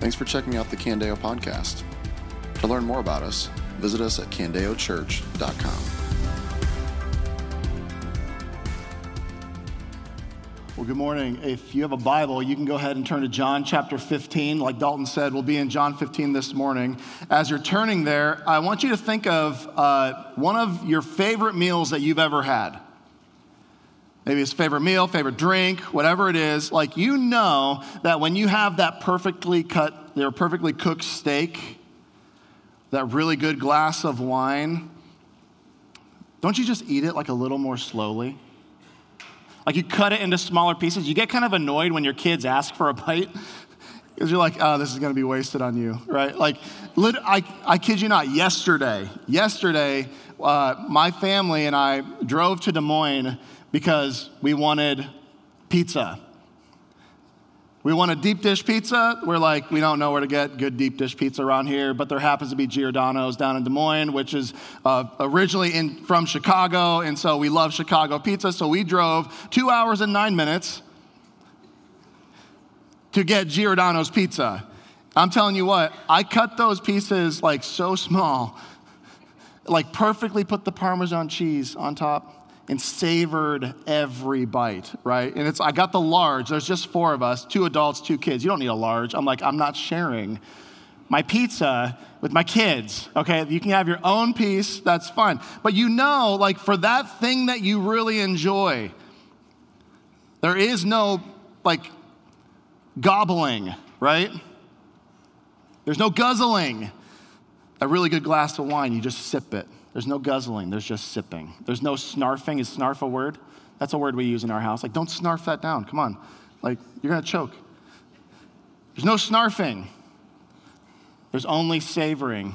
Thanks for checking out the Candeo podcast. To learn more about us, visit us at candeochurch.com. Well, good morning. If you have a Bible, you can go ahead and turn to John chapter 15. Like Dalton said, we'll be in John 15 this morning. As you're turning there, I want you to think of uh, one of your favorite meals that you've ever had. Maybe it's favorite meal, favorite drink, whatever it is. Like you know that when you have that perfectly cut, your perfectly cooked steak, that really good glass of wine, don't you just eat it like a little more slowly? Like you cut it into smaller pieces. You get kind of annoyed when your kids ask for a bite because you're like, oh, this is going to be wasted on you, right? Like, I, I kid you not, yesterday, yesterday, uh, my family and I drove to Des Moines because we wanted pizza. We want a deep dish pizza. We're like, we don't know where to get good deep dish pizza around here, but there happens to be Giordano's down in Des Moines, which is uh, originally in, from Chicago, and so we love Chicago pizza. So we drove two hours and nine minutes to get Giordano's pizza. I'm telling you what, I cut those pieces like so small, like perfectly put the Parmesan cheese on top and savored every bite, right? And it's, I got the large. There's just four of us, two adults, two kids. You don't need a large. I'm like, I'm not sharing my pizza with my kids, okay? You can have your own piece, that's fine. But you know, like, for that thing that you really enjoy, there is no, like, gobbling, right? There's no guzzling. A really good glass of wine, you just sip it. There's no guzzling, there's just sipping. There's no snarfing. Is snarf a word? That's a word we use in our house. Like, don't snarf that down. Come on. Like, you're going to choke. There's no snarfing, there's only savoring.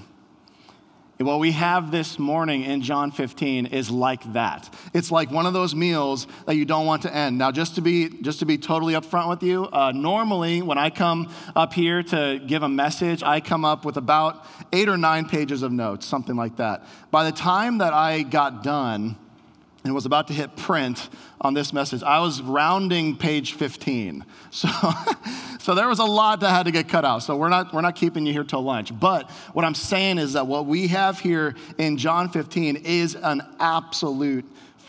What we have this morning in John 15 is like that. It's like one of those meals that you don't want to end. Now, just to be just to be totally upfront with you, uh, normally when I come up here to give a message, I come up with about eight or nine pages of notes, something like that. By the time that I got done and was about to hit print on this message, I was rounding page 15. So. So there was a lot that had to get cut out. So we're not, we're not keeping you here till lunch. But what I'm saying is that what we have here in John 15 is an absolute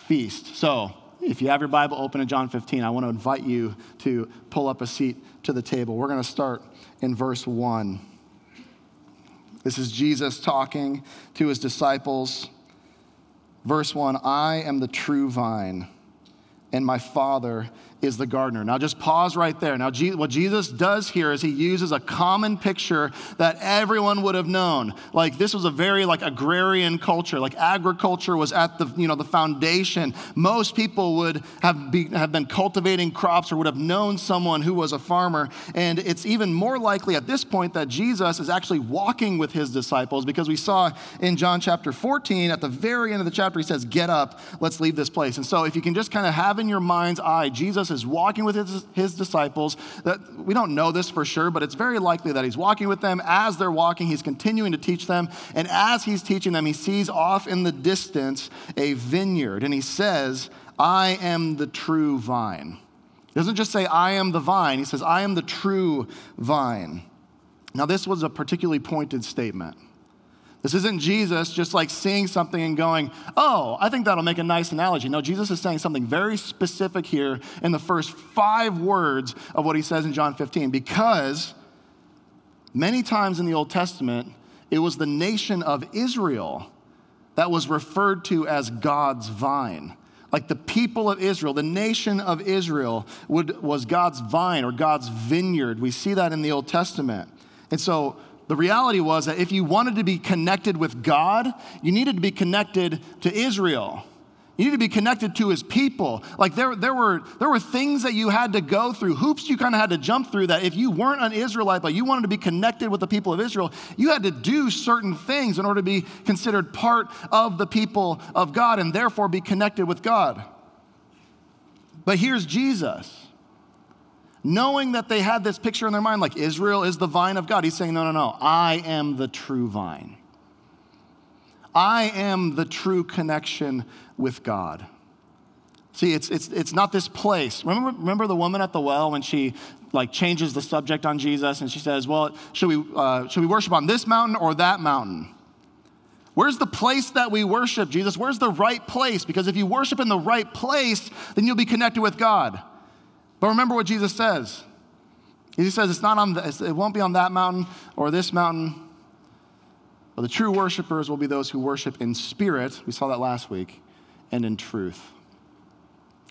feast. So if you have your Bible open in John 15, I want to invite you to pull up a seat to the table. We're going to start in verse 1. This is Jesus talking to his disciples. Verse 1 I am the true vine, and my Father is the gardener. Now, just pause right there. Now, what Jesus does here is he uses a common picture that everyone would have known. Like this was a very like agrarian culture. Like agriculture was at the you know the foundation. Most people would have be, have been cultivating crops or would have known someone who was a farmer. And it's even more likely at this point that Jesus is actually walking with his disciples because we saw in John chapter 14 at the very end of the chapter he says, "Get up, let's leave this place." And so, if you can just kind of have in your mind's eye, Jesus is walking with his, his disciples. That, we don't know this for sure, but it's very likely that he's walking with them. As they're walking, he's continuing to teach them. And as he's teaching them, he sees off in the distance a vineyard. And he says, I am the true vine. He doesn't just say, I am the vine. He says, I am the true vine. Now, this was a particularly pointed statement. This isn't Jesus just like seeing something and going, oh, I think that'll make a nice analogy. No, Jesus is saying something very specific here in the first five words of what he says in John 15, because many times in the Old Testament, it was the nation of Israel that was referred to as God's vine. Like the people of Israel, the nation of Israel would, was God's vine or God's vineyard. We see that in the Old Testament. And so the reality was that if you wanted to be connected with God, you needed to be connected to Israel. You need to be connected to his people. Like there, there, were, there were things that you had to go through, hoops you kind of had to jump through that if you weren't an Israelite, but you wanted to be connected with the people of Israel, you had to do certain things in order to be considered part of the people of God and therefore be connected with God. But here's Jesus knowing that they had this picture in their mind, like Israel is the vine of God. He's saying, no, no, no, I am the true vine. I am the true connection with God. See, it's, it's, it's not this place. Remember, remember the woman at the well when she like changes the subject on Jesus and she says, well, should we, uh, should we worship on this mountain or that mountain? Where's the place that we worship, Jesus? Where's the right place? Because if you worship in the right place, then you'll be connected with God. But remember what Jesus says. He says it's not on the, it won't be on that mountain or this mountain. But the true worshipers will be those who worship in spirit. We saw that last week, and in truth.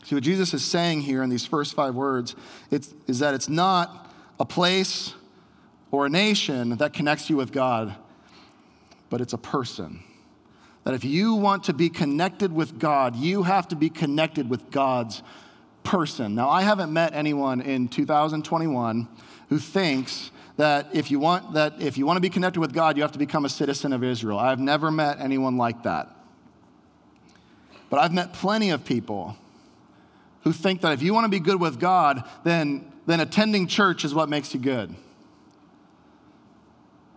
See, what Jesus is saying here in these first five words is that it's not a place or a nation that connects you with God, but it's a person. That if you want to be connected with God, you have to be connected with God's person. Now, I haven't met anyone in 2021 who thinks that if you want that if you want to be connected with God, you have to become a citizen of Israel. I've never met anyone like that. But I've met plenty of people who think that if you want to be good with God, then, then attending church is what makes you good.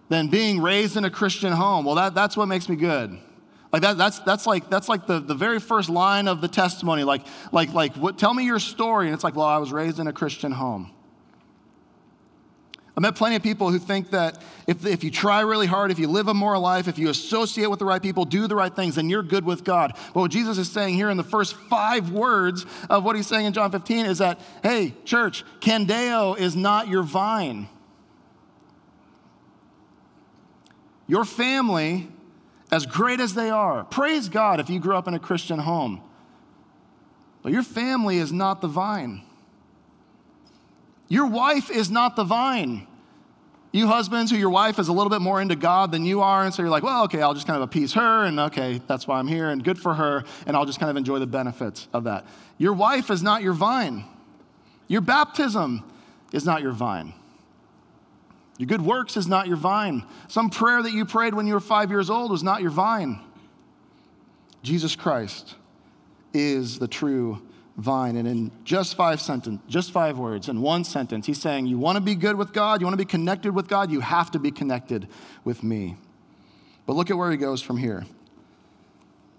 Then being raised in a Christian home, well, that, that's what makes me good. Like that, that's, that's like, that's like the, the very first line of the testimony. Like, like, like what, tell me your story. And it's like, well, I was raised in a Christian home. I met plenty of people who think that if, if you try really hard, if you live a moral life, if you associate with the right people, do the right things, then you're good with God. But what Jesus is saying here in the first five words of what he's saying in John 15 is that, hey, church, Candeo is not your vine. Your family, as great as they are, praise God if you grew up in a Christian home. But your family is not the vine. Your wife is not the vine. You husbands who your wife is a little bit more into God than you are, and so you're like, well, okay, I'll just kind of appease her, and okay, that's why I'm here, and good for her, and I'll just kind of enjoy the benefits of that. Your wife is not your vine. Your baptism is not your vine. Your good works is not your vine. Some prayer that you prayed when you were five years old was not your vine. Jesus Christ is the true vine. And in just five sentence, just five words, in one sentence, he's saying, You want to be good with God, you want to be connected with God, you have to be connected with me. But look at where he goes from here.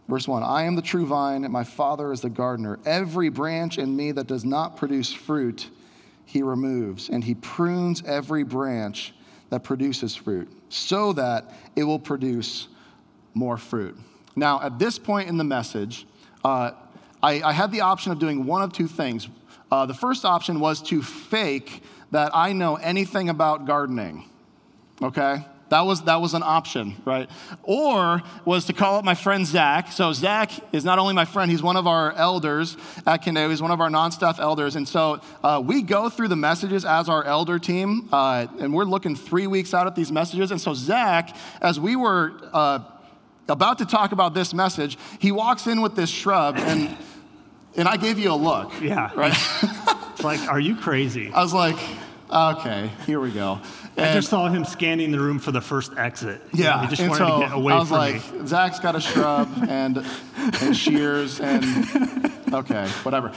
Verse 1 I am the true vine, and my Father is the gardener. Every branch in me that does not produce fruit, he removes, and he prunes every branch that produces fruit, so that it will produce more fruit. Now, at this point in the message, uh, I, I had the option of doing one of two things. Uh, the first option was to fake that I know anything about gardening, okay? That was, that was an option, right? Or was to call up my friend Zach. So, Zach is not only my friend, he's one of our elders at Candeo. He's one of our non staff elders. And so uh, we go through the messages as our elder team, uh, and we're looking three weeks out at these messages. And so, Zach, as we were uh, about to talk about this message, he walks in with this shrub, and, and I gave you a look. Yeah. Right? like, are you crazy? I was like, okay, here we go. And I just saw him scanning the room for the first exit. Yeah, he just and wanted so to get away I was from like, me. Zach's got a shrub and, and shears and okay, whatever.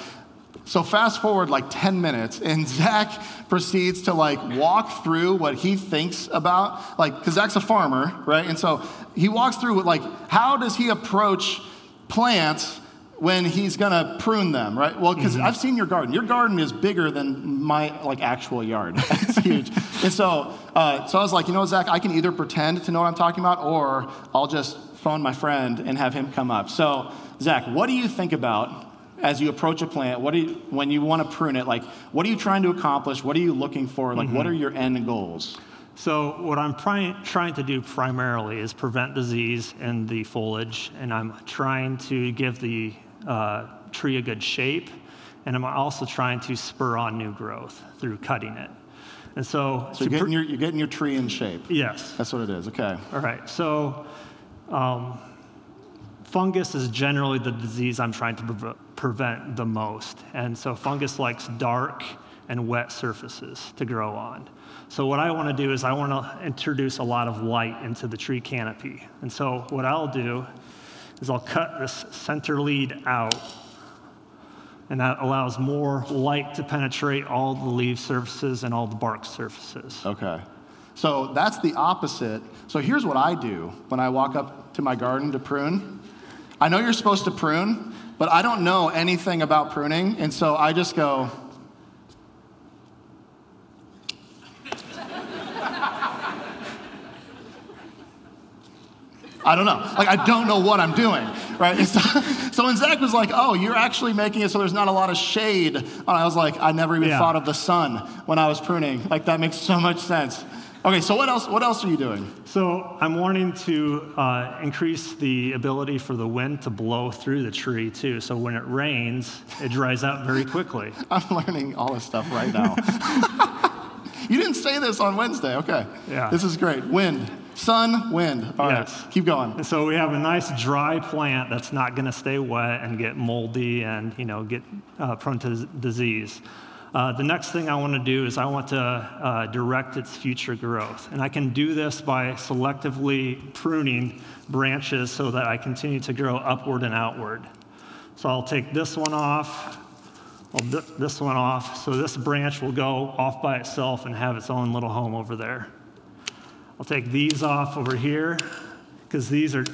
So fast forward like 10 minutes, and Zach proceeds to like walk through what he thinks about, like, because Zach's a farmer, right? And so he walks through like, how does he approach plants when he's gonna prune them, right? Well, because Mm-hmm. I've seen your garden. Your garden is bigger than my like actual yard. it's huge. And so, uh, so I was like, you know, Zach, I can either pretend to know what I'm talking about, or I'll just phone my friend and have him come up. So, Zach, what do you think about as you approach a plant? What do you, when you want to prune it? Like, what are you trying to accomplish? What are you looking for? Like, what are your end goals? So, what I'm trying, trying to do primarily is prevent disease in the foliage, and I'm trying to give the uh, tree a good shape, and I'm also trying to spur on new growth through cutting it. And so, So you're pr- getting your, you're getting your tree in shape. yes, That's what it is. Okay. all right. So, um, fungus is generally the disease I'm trying to pre- prevent the most. And so, fungus likes dark and wet surfaces to grow on. So, what I want to do is, I want to introduce a lot of light into the tree canopy. And so, what I'll do is, I'll cut this center lead out. And that allows more light to penetrate all the leaf surfaces and all the bark surfaces. Okay. So that's the opposite. So here's what I do when I walk up to my garden to prune. I know you're supposed to prune, but I don't know anything about pruning, and so I just go. I don't know. Like, I don't know what I'm doing, right? So, so when Zach was like, oh, you're actually making it so there's not a lot of shade, and I was like, I never even Yeah. thought of the sun when I was pruning. Like, that makes so much sense. Okay, so what else, what else are you doing? So I'm wanting to uh, increase the ability for the wind to blow through the tree too. So when it rains, it dries out very quickly. I'm learning all this stuff right now. you didn't say this on Wednesday. Okay. Yeah. This is great. Wind, sun, wind. All right. Yes. Keep going. So we have a nice dry plant that's not going to stay wet and get moldy and you know get uh, prone to disease. Uh, the next thing I want to do is I want to uh, direct its future growth, and I can do this by selectively pruning branches so that I continue to grow upward and outward. So I'll take this one off. I'll th- this one off. So this branch will go off by itself and have its own little home over there. I'll take these off over here because these are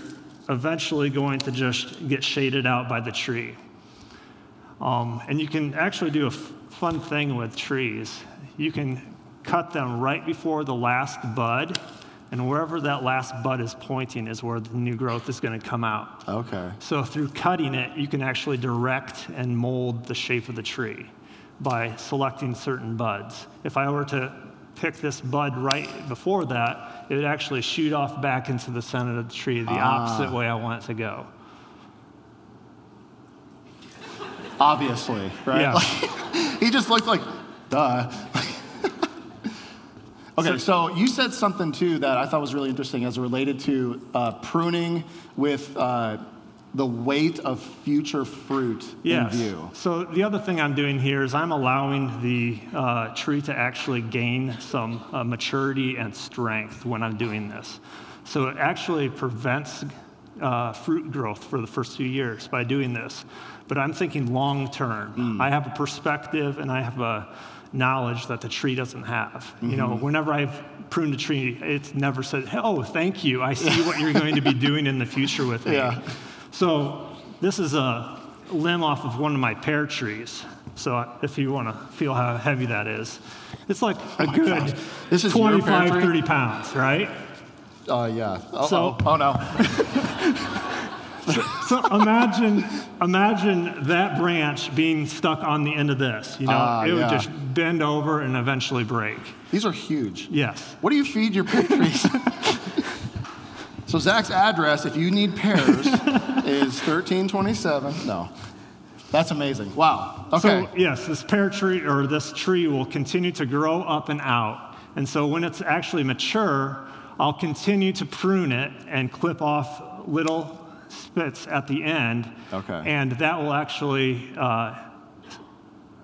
eventually going to just get shaded out by the tree. Um, and you can actually do a f- fun thing with trees. You can cut them right before the last bud, and wherever that last bud is pointing is where the new growth is going to come out. Okay. So through cutting it, you can actually direct and mold the shape of the tree by selecting certain buds. If I were to pick this bud right before that, it would actually shoot off back into the center of the tree the opposite way I want it to go. Obviously, right? Yeah. Like, he just looked like, duh. okay, so you said something too that I thought was really interesting as it related to uh, pruning with uh, the weight of future fruit Yes. in view. So the other thing I'm doing here is I'm allowing the uh, tree to actually gain some uh, maturity and strength when I'm doing this. So it actually prevents uh, fruit growth for the first few years by doing this. But I'm thinking long term. I have a perspective and I have a knowledge that the tree doesn't have. You know, whenever I've pruned a tree, it's never said, "Oh, thank you. I see what you're going to be doing in the future with me." Yeah. So this is a limb off of one of my pear trees. So if you want to feel how heavy that is, it's like a good gosh. This is your pear 25, tree? 30 pounds, right? Uh, yeah. Uh-oh. So- oh no. So imagine, imagine that branch being stuck on the end of this. You know, Ah, it would yeah. just bend over and eventually break. These are huge. Yes. What do you feed your pear trees? so Zach's address, if you need pears, is 1327. No. That's amazing. Wow. Okay. So yes, this pear tree or this tree will continue to grow up and out. And so when it's actually mature, I'll continue to prune it and clip off little spits at the end. Okay. And that will actually uh,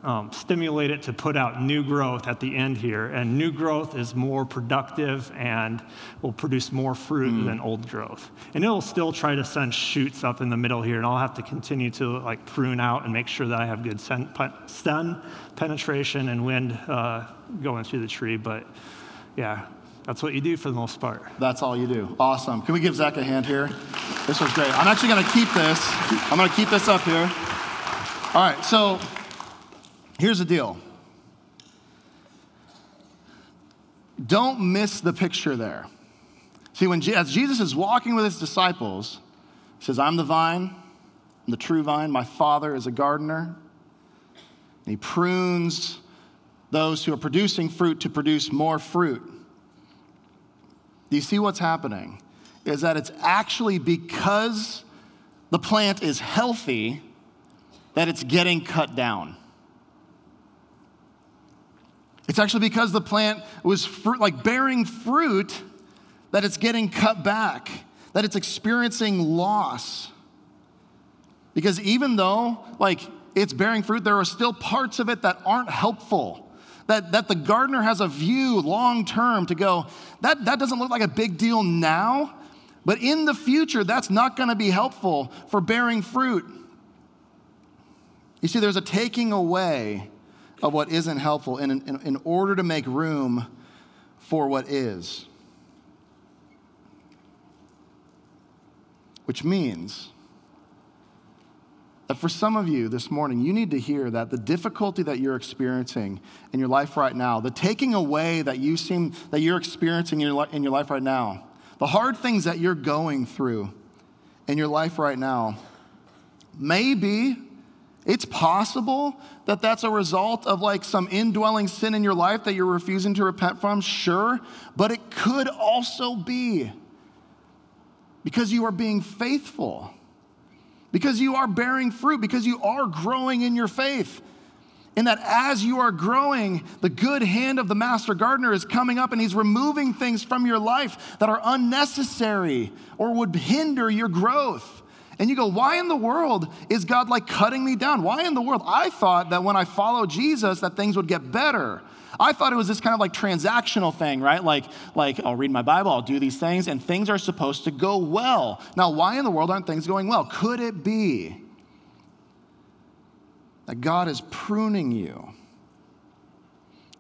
um, stimulate it to put out new growth at the end here. And new growth is more productive and will produce more fruit than old growth. And it'll still try to send shoots up in the middle here, and I'll have to continue to like prune out and make sure that I have good sun, pe- sun penetration and wind uh, going through the tree. But yeah, that's what you do for the most part. That's all you do. Awesome. Can we give Zach a hand here? This was great. I'm actually going to keep this. I'm going to keep this up here. All right, so here's the deal. Don't miss the picture there. See, when Je- as Jesus is walking with his disciples, he says, I'm the vine, I'm the true vine. My Father is a gardener. And he prunes those who are producing fruit to produce more fruit. Do you see what's happening? Is that it's actually because the plant is healthy that it's getting cut down. It's actually because the plant was fruit, like bearing fruit that it's getting cut back, that it's experiencing loss. Because even though like it's bearing fruit, there are still parts of it that aren't helpful. That, that the gardener has a view long term to go, that, that doesn't look like a big deal now, but in the future, that's not going to be helpful for bearing fruit. You see, there's a taking away of what isn't helpful in, in, in order to make room for what is. Which means that for some of you this morning, you need to hear that the difficulty that you're experiencing in your life right now, the taking away that you seem that you're experiencing in your, in your life right now, the hard things that you're going through in your life right now, maybe it's possible that that's a result of like some indwelling sin in your life that you're refusing to repent from, sure, but it could also be because you are being faithful because you are bearing fruit, because you are growing in your faith. And that as you are growing, the good hand of the master gardener is coming up and he's removing things from your life that are unnecessary or would hinder your growth. And you go, why in the world is God like cutting me down? Why in the world? I thought that when I follow Jesus that things would get better. I thought it was this kind of like transactional thing, right? Like, like I'll read my Bible, I'll do these things, and things are supposed to go well. Now, why in the world aren't things going well? Could it be that God is pruning you?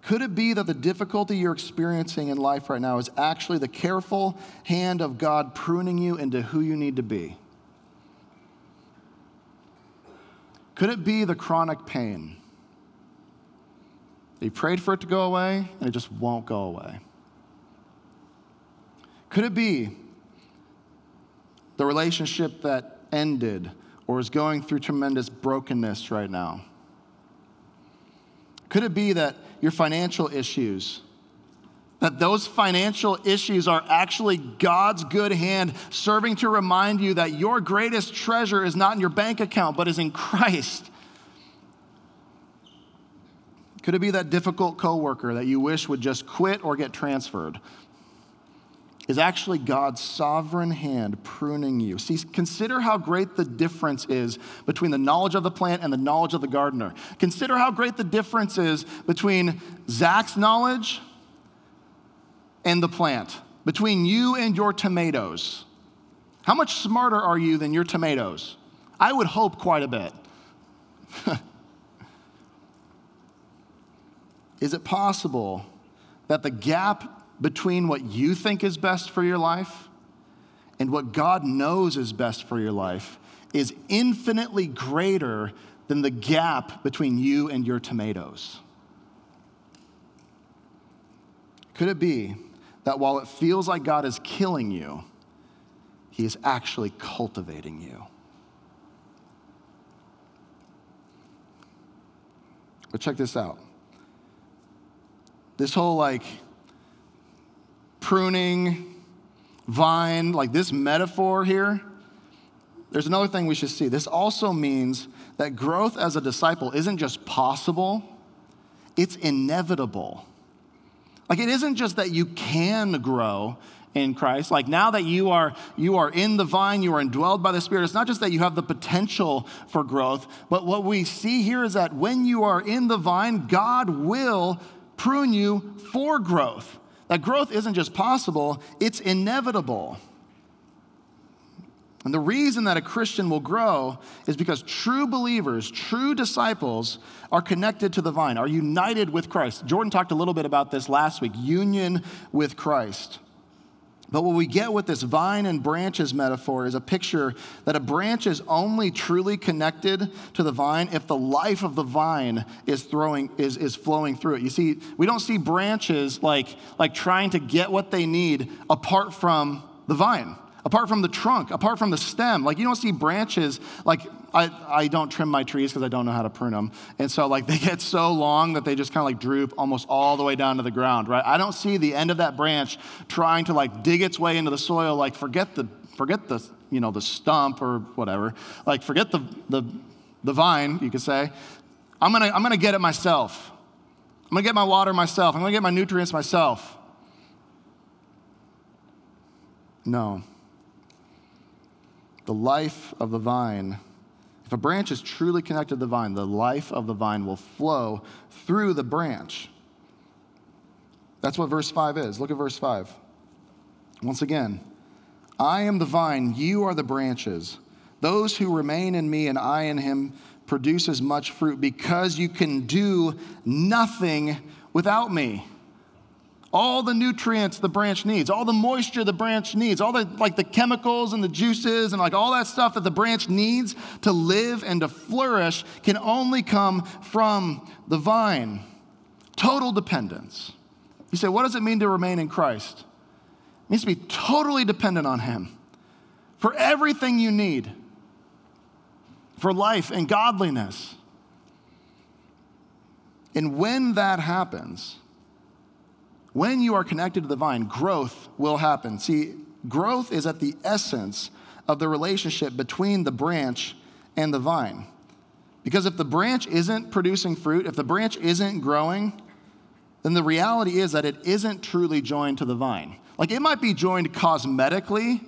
Could it be that the difficulty you're experiencing in life right now is actually the careful hand of God pruning you into who you need to be? Could it be the chronic pain? You prayed for it to go away, and it just won't go away. Could it be the relationship that ended or is going through tremendous brokenness right now? Could it be that your financial issues, that those financial issues are actually God's good hand serving to remind you that your greatest treasure is not in your bank account, but is in Christ? Could it be that difficult coworker that you wish would just quit or get transferred? Is actually God's sovereign hand pruning you. See, consider how great the difference is between the knowledge of the plant and the knowledge of the gardener. Consider how great the difference is between Zach's knowledge and the plant, between you and your tomatoes. How much smarter are you than your tomatoes? I would hope quite a bit. Is it possible that the gap between what you think is best for your life and what God knows is best for your life is infinitely greater than the gap between you and your tomatoes? Could it be that while it feels like God is killing you, He is actually cultivating you? But check this out. This whole like pruning, vine, like this metaphor here, there's another thing we should see. This also means that growth as a disciple isn't just possible, it's inevitable. Like it isn't just that you can grow in Christ. Like now that you are you are in the vine, you are indwelled by the Spirit. It's not just that you have the potential for growth, but what we see here is that when you are in the vine, God will prune you for growth. That growth isn't just possible, it's inevitable. And the reason that a Christian will grow is because true believers, true disciples, are connected to the vine, are united with Christ. Jordan talked a little bit about this last week union with Christ. But what we get with this vine and branches metaphor is a picture that a branch is only truly connected to the vine if the life of the vine is, throwing, is, is flowing through it. You see, we don't see branches like, like trying to get what they need apart from the vine apart from the trunk, apart from the stem. Like you don't see branches like I, I don't trim my trees because I don't know how to prune them. And so, like, they get so long that they just kind of like droop almost all the way down to the ground, right? I don't see the end of that branch trying to like dig its way into the soil, like, forget the, forget the, you know, the stump or whatever. Like, forget the, the, the vine, you could say. I'm gonna, I'm gonna get it myself. I'm gonna get my water myself. I'm gonna get my nutrients myself. No. The life of the vine if a branch is truly connected to the vine, the life of the vine will flow through the branch. That's what verse 5 is. Look at verse 5. Once again, I am the vine, you are the branches. Those who remain in me and I in him produce as much fruit because you can do nothing without me. All the nutrients the branch needs, all the moisture the branch needs, all the like the chemicals and the juices and like all that stuff that the branch needs to live and to flourish can only come from the vine. Total dependence. You say, what does it mean to remain in Christ? It means to be totally dependent on Him for everything you need, for life and godliness. And when that happens, when you are connected to the vine, growth will happen. See, growth is at the essence of the relationship between the branch and the vine. Because if the branch isn't producing fruit, if the branch isn't growing, then the reality is that it isn't truly joined to the vine. Like it might be joined cosmetically,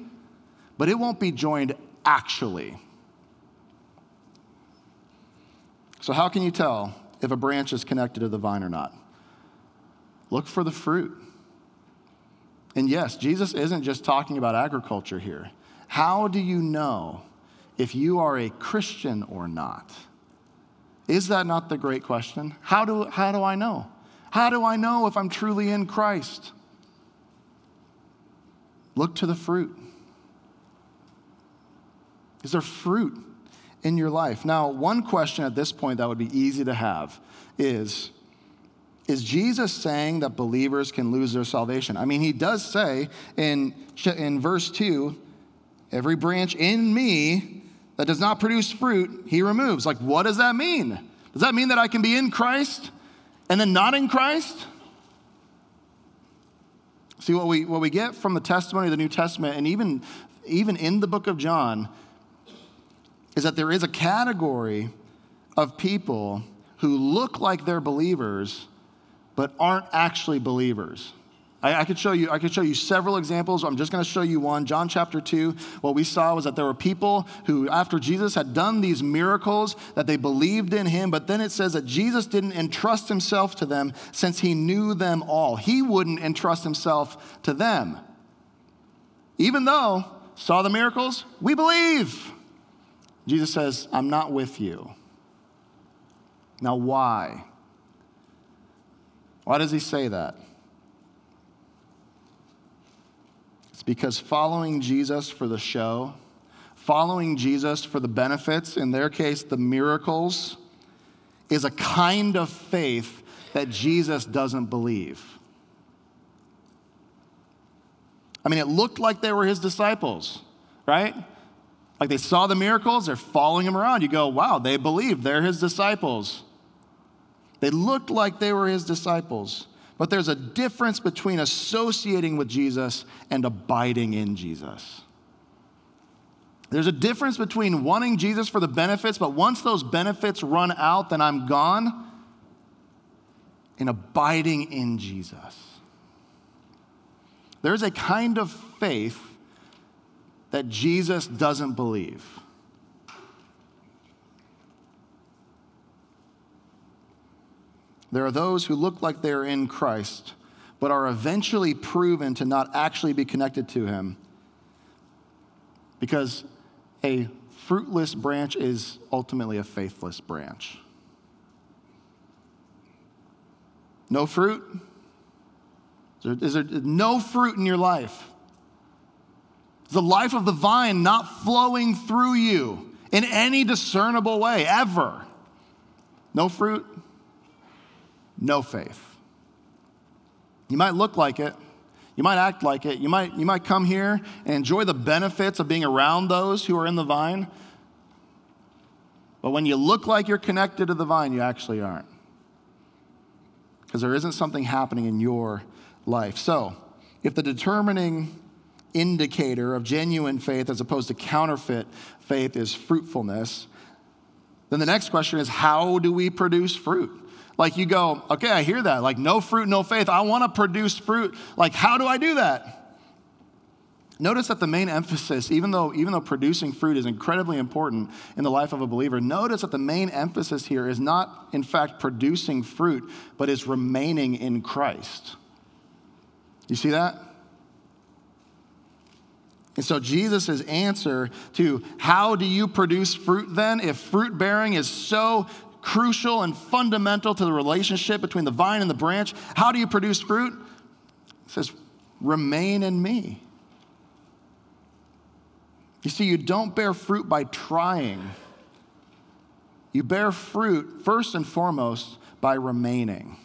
but it won't be joined actually. So, how can you tell if a branch is connected to the vine or not? Look for the fruit. And yes, Jesus isn't just talking about agriculture here. How do you know if you are a Christian or not? Is that not the great question? How do, how do I know? How do I know if I'm truly in Christ? Look to the fruit. Is there fruit in your life? Now, one question at this point that would be easy to have is Is Jesus saying that believers can lose their salvation? I mean, he does say in, in verse 2 every branch in me that does not produce fruit, he removes. Like, what does that mean? Does that mean that I can be in Christ and then not in Christ? See, what we, what we get from the testimony of the New Testament, and even, even in the book of John, is that there is a category of people who look like they're believers but aren't actually believers. I, I, could show you, I could show you several examples. I'm just going to show you one. John chapter 2, what we saw was that there were people who, after Jesus had done these miracles, that they believed in him, but then it says that Jesus didn't entrust himself to them since he knew them all. He wouldn't entrust himself to them. Even though saw the miracles, we believe. Jesus says, I'm not with you. Now, why? Why does he say that? It's because following Jesus for the show, following Jesus for the benefits, in their case, the miracles, is a kind of faith that Jesus doesn't believe. I mean, it looked like they were his disciples, right? Like they saw the miracles, they're following him around. You go, wow, they believe they're his disciples. They looked like they were his disciples. But there's a difference between associating with Jesus and abiding in Jesus. There's a difference between wanting Jesus for the benefits, but once those benefits run out, then I'm gone, and abiding in Jesus. There's a kind of faith that Jesus doesn't believe. There are those who look like they are in Christ, but are eventually proven to not actually be connected to Him. Because a fruitless branch is ultimately a faithless branch. No fruit? Is there, is there no fruit in your life? the life of the vine not flowing through you in any discernible way, ever. No fruit, no faith. You might look like it. You might act like it. You might, you might come here and enjoy the benefits of being around those who are in the vine. But when you look like you're connected to the vine, you actually aren't. Because there isn't something happening in your life. So, if the determining indicator of genuine faith as opposed to counterfeit faith is fruitfulness, then the next question is how do we produce fruit? Like you go, okay, I hear that. Like no fruit, no faith. I want to produce fruit. Like how do I do that? Notice that the main emphasis, even though, even though producing fruit is incredibly important in the life of a believer, notice that the main emphasis here is not, in fact, producing fruit, but is remaining in Christ. You see that? And so Jesus' answer to how do you produce fruit then, if fruit bearing is so crucial and fundamental to the relationship between the vine and the branch, how do you produce fruit? It says, remain in me. You see, you don't bear fruit by trying. You bear fruit first and foremost by remaining.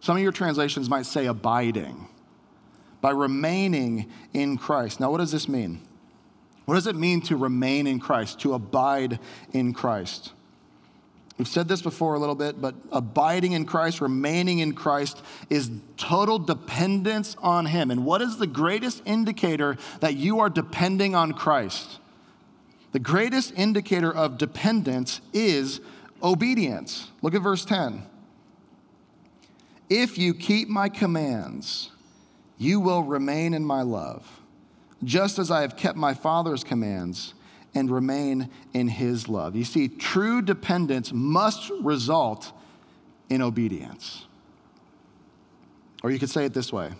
Some of your translations might say abiding, by remaining in Christ. Now, what does this mean? What does it mean to remain in Christ, to abide in Christ? We've said this before a little bit, but abiding in Christ, remaining in Christ, is total dependence on Him. And what is the greatest indicator that you are depending on Christ? The greatest indicator of dependence is obedience. Look at verse 10. If you keep my commands, you will remain in my love, just as I have kept my Father's commands and remain in his love. You see, true dependence must result in obedience. Or you could say it this way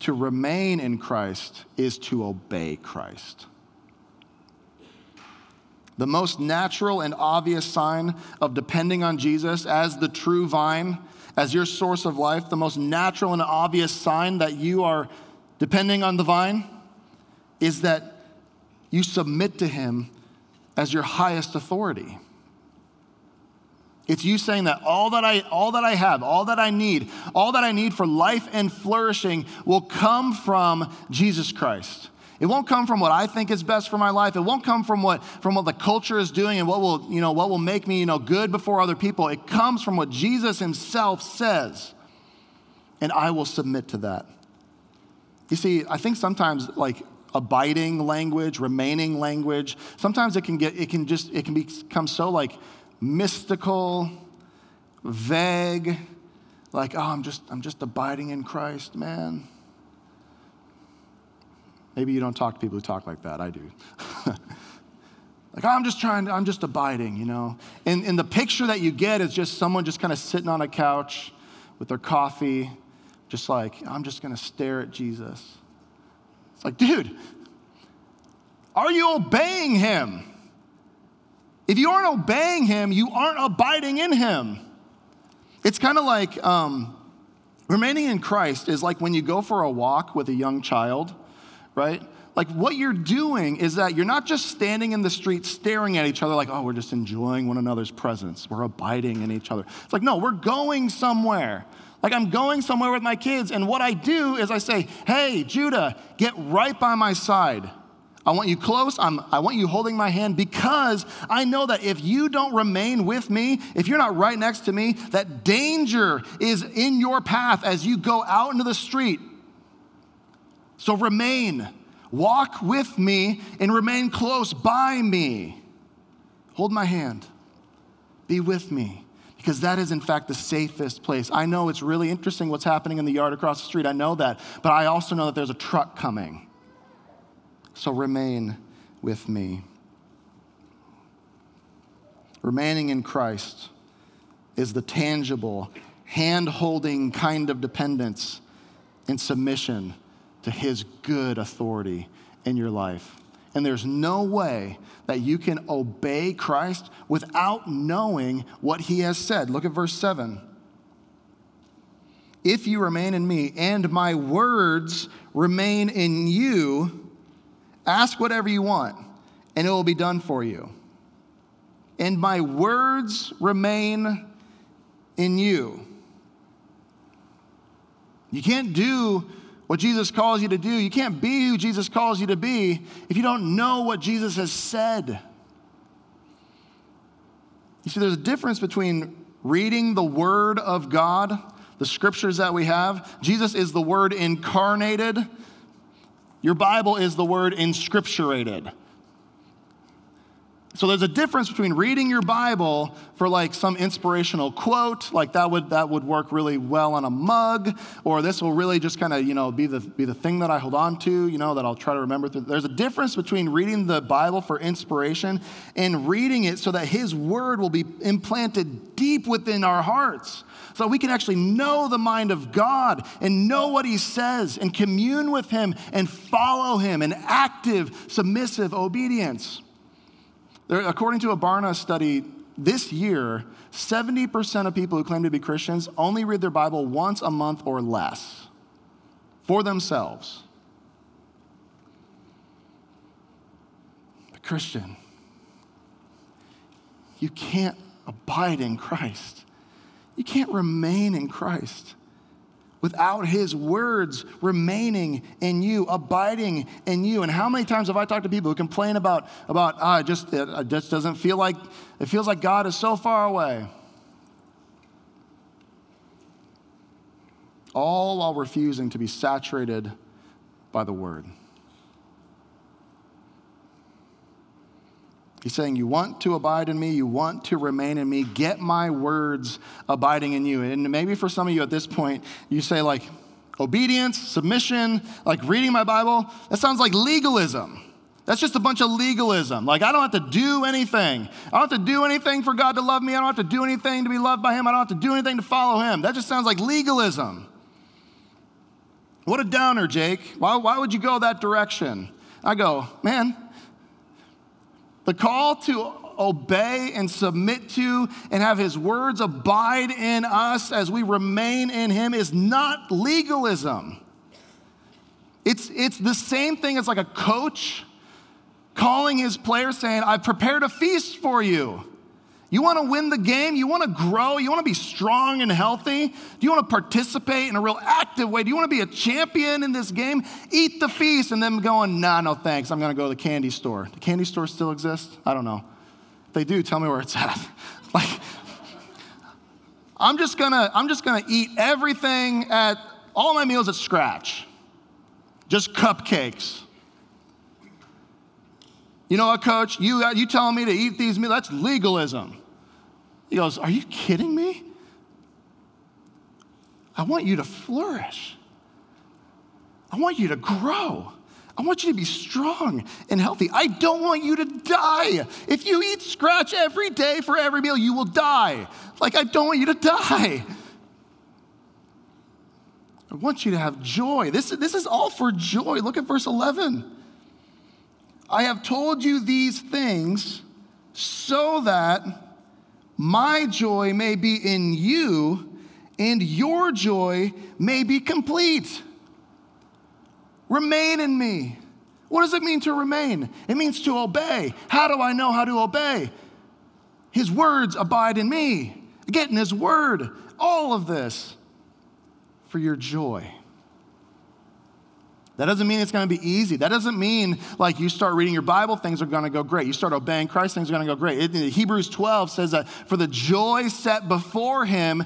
to remain in Christ is to obey Christ. The most natural and obvious sign of depending on Jesus as the true vine, as your source of life, the most natural and obvious sign that you are depending on the vine is that you submit to him as your highest authority. It's you saying that all that I all that I have, all that I need, all that I need for life and flourishing will come from Jesus Christ. It won't come from what I think is best for my life. It won't come from what from what the culture is doing and what will, you know, what will make me, you know, good before other people. It comes from what Jesus himself says. And I will submit to that. You see, I think sometimes like abiding language, remaining language. Sometimes it can get, it can just, it can become so like mystical, vague, like, oh, I'm just, I'm just abiding in Christ, man. Maybe you don't talk to people who talk like that. I do. like, oh, I'm just trying, to, I'm just abiding, you know. And, and the picture that you get is just someone just kind of sitting on a couch with their coffee, just like, I'm just going to stare at Jesus. It's like, dude, are you obeying him? If you aren't obeying him, you aren't abiding in him. It's kind of like um, remaining in Christ is like when you go for a walk with a young child, right? Like what you're doing is that you're not just standing in the street staring at each other like, oh, we're just enjoying one another's presence. We're abiding in each other. It's like, no, we're going somewhere. Like I'm going somewhere with my kids, and what I do is I say, Hey, Judah, get right by my side. I want you close. I'm, I want you holding my hand because I know that if you don't remain with me, if you're not right next to me, that danger is in your path as you go out into the street. So remain, walk with me, and remain close by me. Hold my hand, be with me because that is, in fact, the safest place. I know it's really interesting what's happening in the yard across the street. I know that. But I also know that there's a truck coming. So remain with me. Remaining in Christ is the tangible, hand holding kind of dependence and submission to his good authority in your life. And there's no way that you can obey Christ without knowing what he has said. Look at verse 7. If you remain in me and my words remain in you, ask whatever you want and it will be done for you. And my words remain in you. You can't do what Jesus calls you to do. You can't be who Jesus calls you to be if you don't know what Jesus has said. You see, there's a difference between reading the Word of God, the scriptures that we have. Jesus is the Word incarnated. Your Bible is the Word inscripturated. So there's a difference between reading your Bible for like some inspirational quote, like that would that would work really well on a mug, or this will really just kind of you know be the be the thing that I hold on to, you know that I'll try to remember. Through. There's a difference between reading the Bible for inspiration and reading it so that His Word will be implanted deep within our hearts, so we can actually know the mind of God and know what He says and commune with Him and follow Him in active, submissive obedience. There, according to a Barna study, this year, 70% of people who claim to be Christians only read their Bible once a month or less. for themselves. But, Christian, you can't abide in Christ. You can't remain in Christ without his words remaining in you, abiding in you. And how many times have I talked to people who complain about, about ah, just, it just doesn't feel like, it feels like God is so far away. All while refusing to be saturated by the word. He's saying, You want to abide in me, you want to remain in me, get my words abiding in you. And maybe for some of you at this point, you say, like, obedience, submission, like reading my Bible, that sounds like legalism. That's just a bunch of legalism. Like, I don't have to do anything. I don't have to do anything for God to love me. I don't have to do anything to be loved by Him. I don't have to do anything to follow Him. That just sounds like legalism. What a downer, Jake. Why, why would you go that direction? I go, man, the call to obey and submit to and have his words abide in us as we remain in him is not legalism. It's, it's the same thing as like a coach calling his players saying, I've prepared a feast for you. You want to win the game? You want to grow? You want to be strong and healthy? Do you want to participate in a real active way? Do you want to be a champion in this game? Eat the feast and then going, nah, no thanks. I'm going to go to the candy store. The candy store still exists? I don't know. If they do, tell me where it's at. like, I'm just gonna, I'm just gonna eat everything at all my meals at scratch. Just cupcakes. You know what, coach? You, you telling me to eat these meals? That's legalism. He goes, Are you kidding me? I want you to flourish. I want you to grow. I want you to be strong and healthy. I don't want you to die. If you eat scratch every day for every meal, you will die. Like, I don't want you to die. I want you to have joy. This, this is all for joy. Look at verse 11. I have told you these things so that my joy may be in you and your joy may be complete. Remain in me. What does it mean to remain? It means to obey. How do I know how to obey? His words abide in me. Get in His word. All of this for your joy. That doesn't mean it's going to be easy. That doesn't mean like you start reading your Bible, things are going to go great. You start obeying Christ, things are going to go great. It, Hebrews 12 says that for the joy set before him,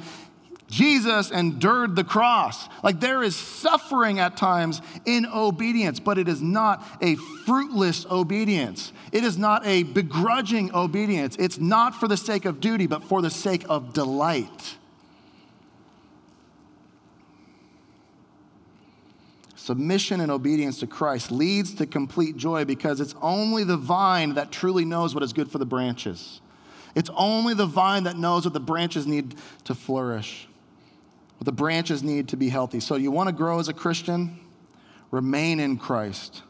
Jesus endured the cross. Like there is suffering at times in obedience, but it is not a fruitless obedience. It is not a begrudging obedience. It's not for the sake of duty, but for the sake of delight. Submission and obedience to Christ leads to complete joy because it's only the vine that truly knows what is good for the branches. It's only the vine that knows what the branches need to flourish, what the branches need to be healthy. So, you want to grow as a Christian? Remain in Christ.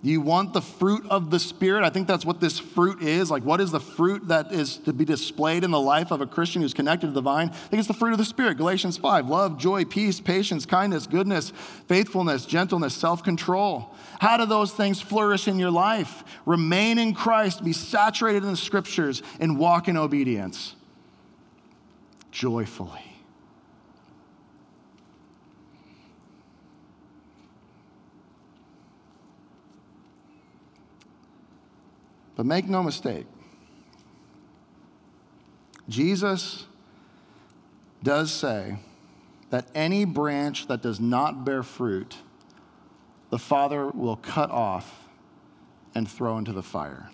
You want the fruit of the Spirit? I think that's what this fruit is. Like, what is the fruit that is to be displayed in the life of a Christian who's connected to the vine? I think it's the fruit of the Spirit. Galatians 5 love, joy, peace, patience, kindness, goodness, faithfulness, gentleness, self control. How do those things flourish in your life? Remain in Christ, be saturated in the scriptures, and walk in obedience joyfully. But make no mistake, Jesus does say that any branch that does not bear fruit, the Father will cut off and throw into the fire.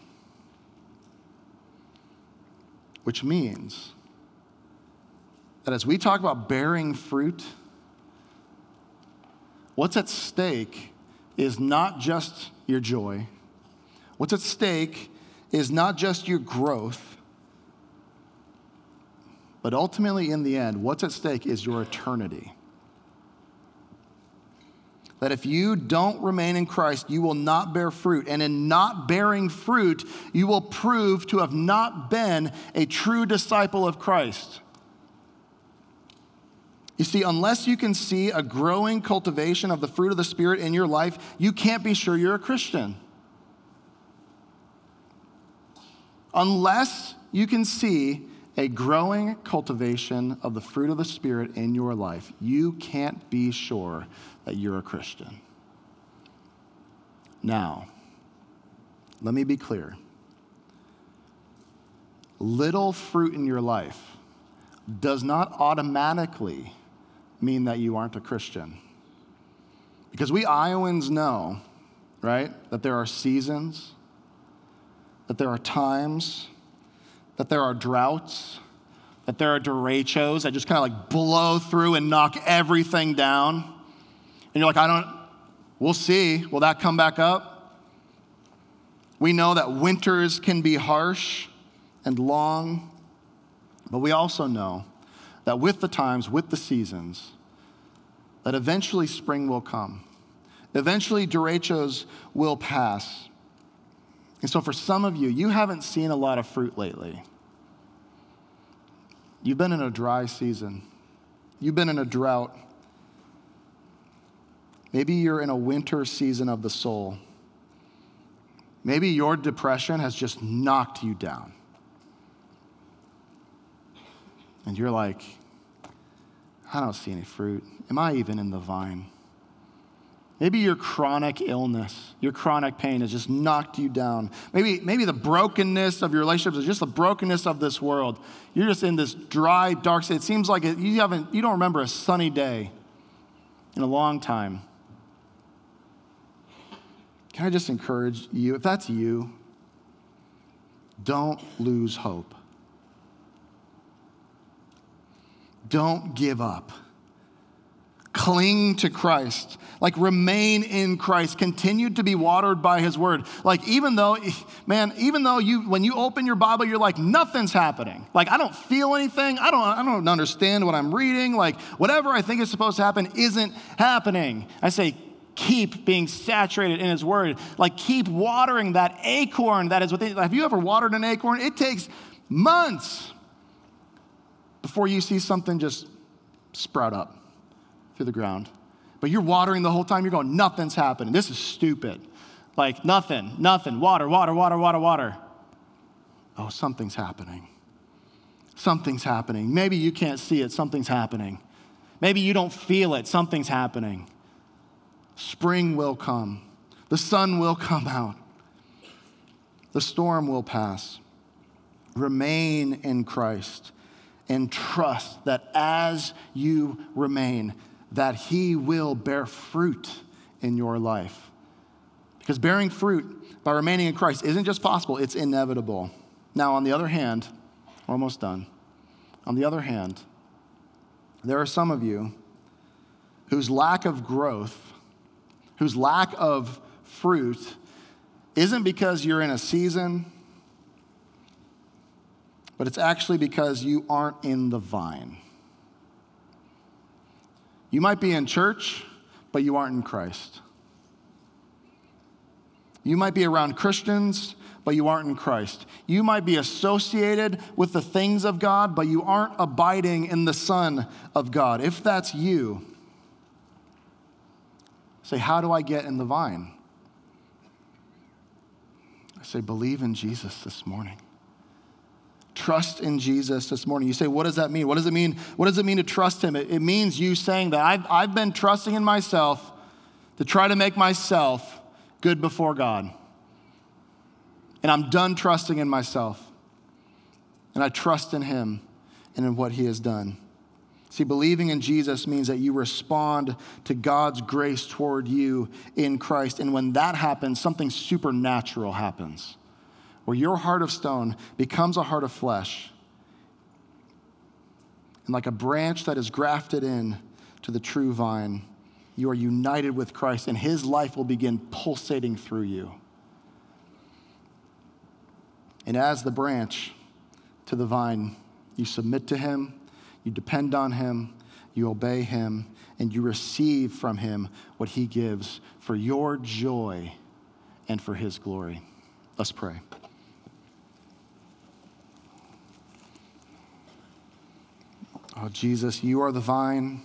Which means that as we talk about bearing fruit, what's at stake is not just your joy. What's at stake is not just your growth, but ultimately, in the end, what's at stake is your eternity. That if you don't remain in Christ, you will not bear fruit. And in not bearing fruit, you will prove to have not been a true disciple of Christ. You see, unless you can see a growing cultivation of the fruit of the Spirit in your life, you can't be sure you're a Christian. Unless you can see a growing cultivation of the fruit of the Spirit in your life, you can't be sure that you're a Christian. Now, let me be clear. Little fruit in your life does not automatically mean that you aren't a Christian. Because we Iowans know, right, that there are seasons, that there are times, that there are droughts, that there are derechos that just kind of like blow through and knock everything down. And you're like, I don't, we'll see. Will that come back up? We know that winters can be harsh and long, but we also know that with the times, with the seasons, that eventually spring will come. Eventually, derechos will pass. And so, for some of you, you haven't seen a lot of fruit lately. You've been in a dry season, you've been in a drought. Maybe you're in a winter season of the soul. Maybe your depression has just knocked you down. And you're like, I don't see any fruit. Am I even in the vine? Maybe your chronic illness, your chronic pain has just knocked you down. Maybe, maybe the brokenness of your relationships is just the brokenness of this world. You're just in this dry, dark state. It seems like it, you, haven't, you don't remember a sunny day in a long time. Can I just encourage you, if that's you, don't lose hope. Don't give up. Cling to Christ. Like remain in Christ. Continue to be watered by his word. Like even though, man, even though you, when you open your Bible, you're like, nothing's happening. Like I don't feel anything. I don't, I don't understand what I'm reading. Like whatever I think is supposed to happen isn't happening. I say, keep being saturated in his word. Like keep watering that acorn that is within. Have you ever watered an acorn? It takes months before you see something just sprout up through the ground. But you're watering the whole time, you're going, nothing's happening. This is stupid. Like, nothing, nothing. Water, water, water, water, water. Oh, something's happening. Something's happening. Maybe you can't see it, something's happening. Maybe you don't feel it, something's happening. Spring will come, the sun will come out, the storm will pass. Remain in Christ and trust that as you remain, that he will bear fruit in your life. Because bearing fruit by remaining in Christ isn't just possible, it's inevitable. Now, on the other hand, almost done. On the other hand, there are some of you whose lack of growth, whose lack of fruit, isn't because you're in a season but it's actually because you aren't in the vine. You might be in church, but you aren't in Christ. You might be around Christians, but you aren't in Christ. You might be associated with the things of God, but you aren't abiding in the Son of God. If that's you, say, How do I get in the vine? I say, Believe in Jesus this morning trust in Jesus this morning. You say, what does that mean? What does it mean? What does it mean to trust him? It, it means you saying that I've, I've been trusting in myself to try to make myself good before God. And I'm done trusting in myself. And I trust in him and in what he has done. See, believing in Jesus means that you respond to God's grace toward you in Christ. And when that happens, something supernatural happens where your heart of stone becomes a heart of flesh. And like a branch that is grafted in to the true vine, you are united with Christ, and his life will begin pulsating through you. And as the branch to the vine, you submit to him, you depend on him, you obey him, and you receive from him what he gives for your joy and for his glory. Let's pray. Oh, Jesus, you are the vine,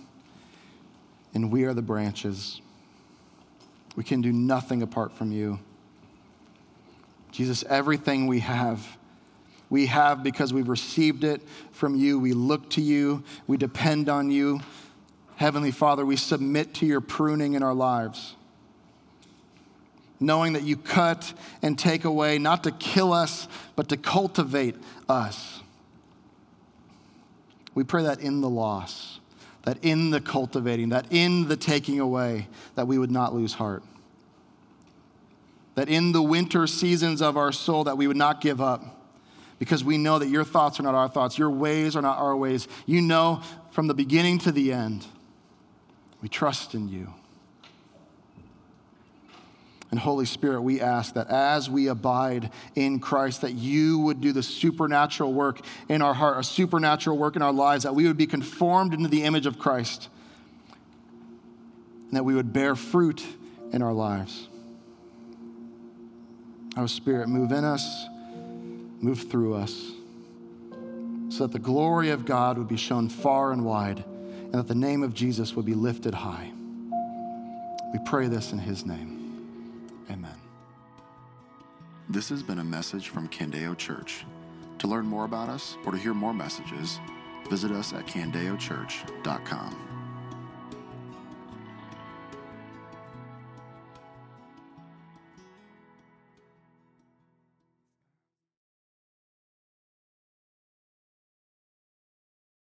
and we are the branches. We can do nothing apart from you. Jesus, everything we have, we have because we've received it from you. We look to you, we depend on you. Heavenly Father, we submit to your pruning in our lives, knowing that you cut and take away, not to kill us, but to cultivate us. We pray that in the loss, that in the cultivating, that in the taking away, that we would not lose heart. That in the winter seasons of our soul, that we would not give up because we know that your thoughts are not our thoughts, your ways are not our ways. You know from the beginning to the end. We trust in you. And Holy Spirit, we ask that as we abide in Christ, that you would do the supernatural work in our heart, a supernatural work in our lives, that we would be conformed into the image of Christ, and that we would bear fruit in our lives. Our Spirit, move in us, move through us, so that the glory of God would be shown far and wide, and that the name of Jesus would be lifted high. We pray this in his name. Amen. This has been a message from Candeo Church. To learn more about us or to hear more messages, visit us at candeochurch.com.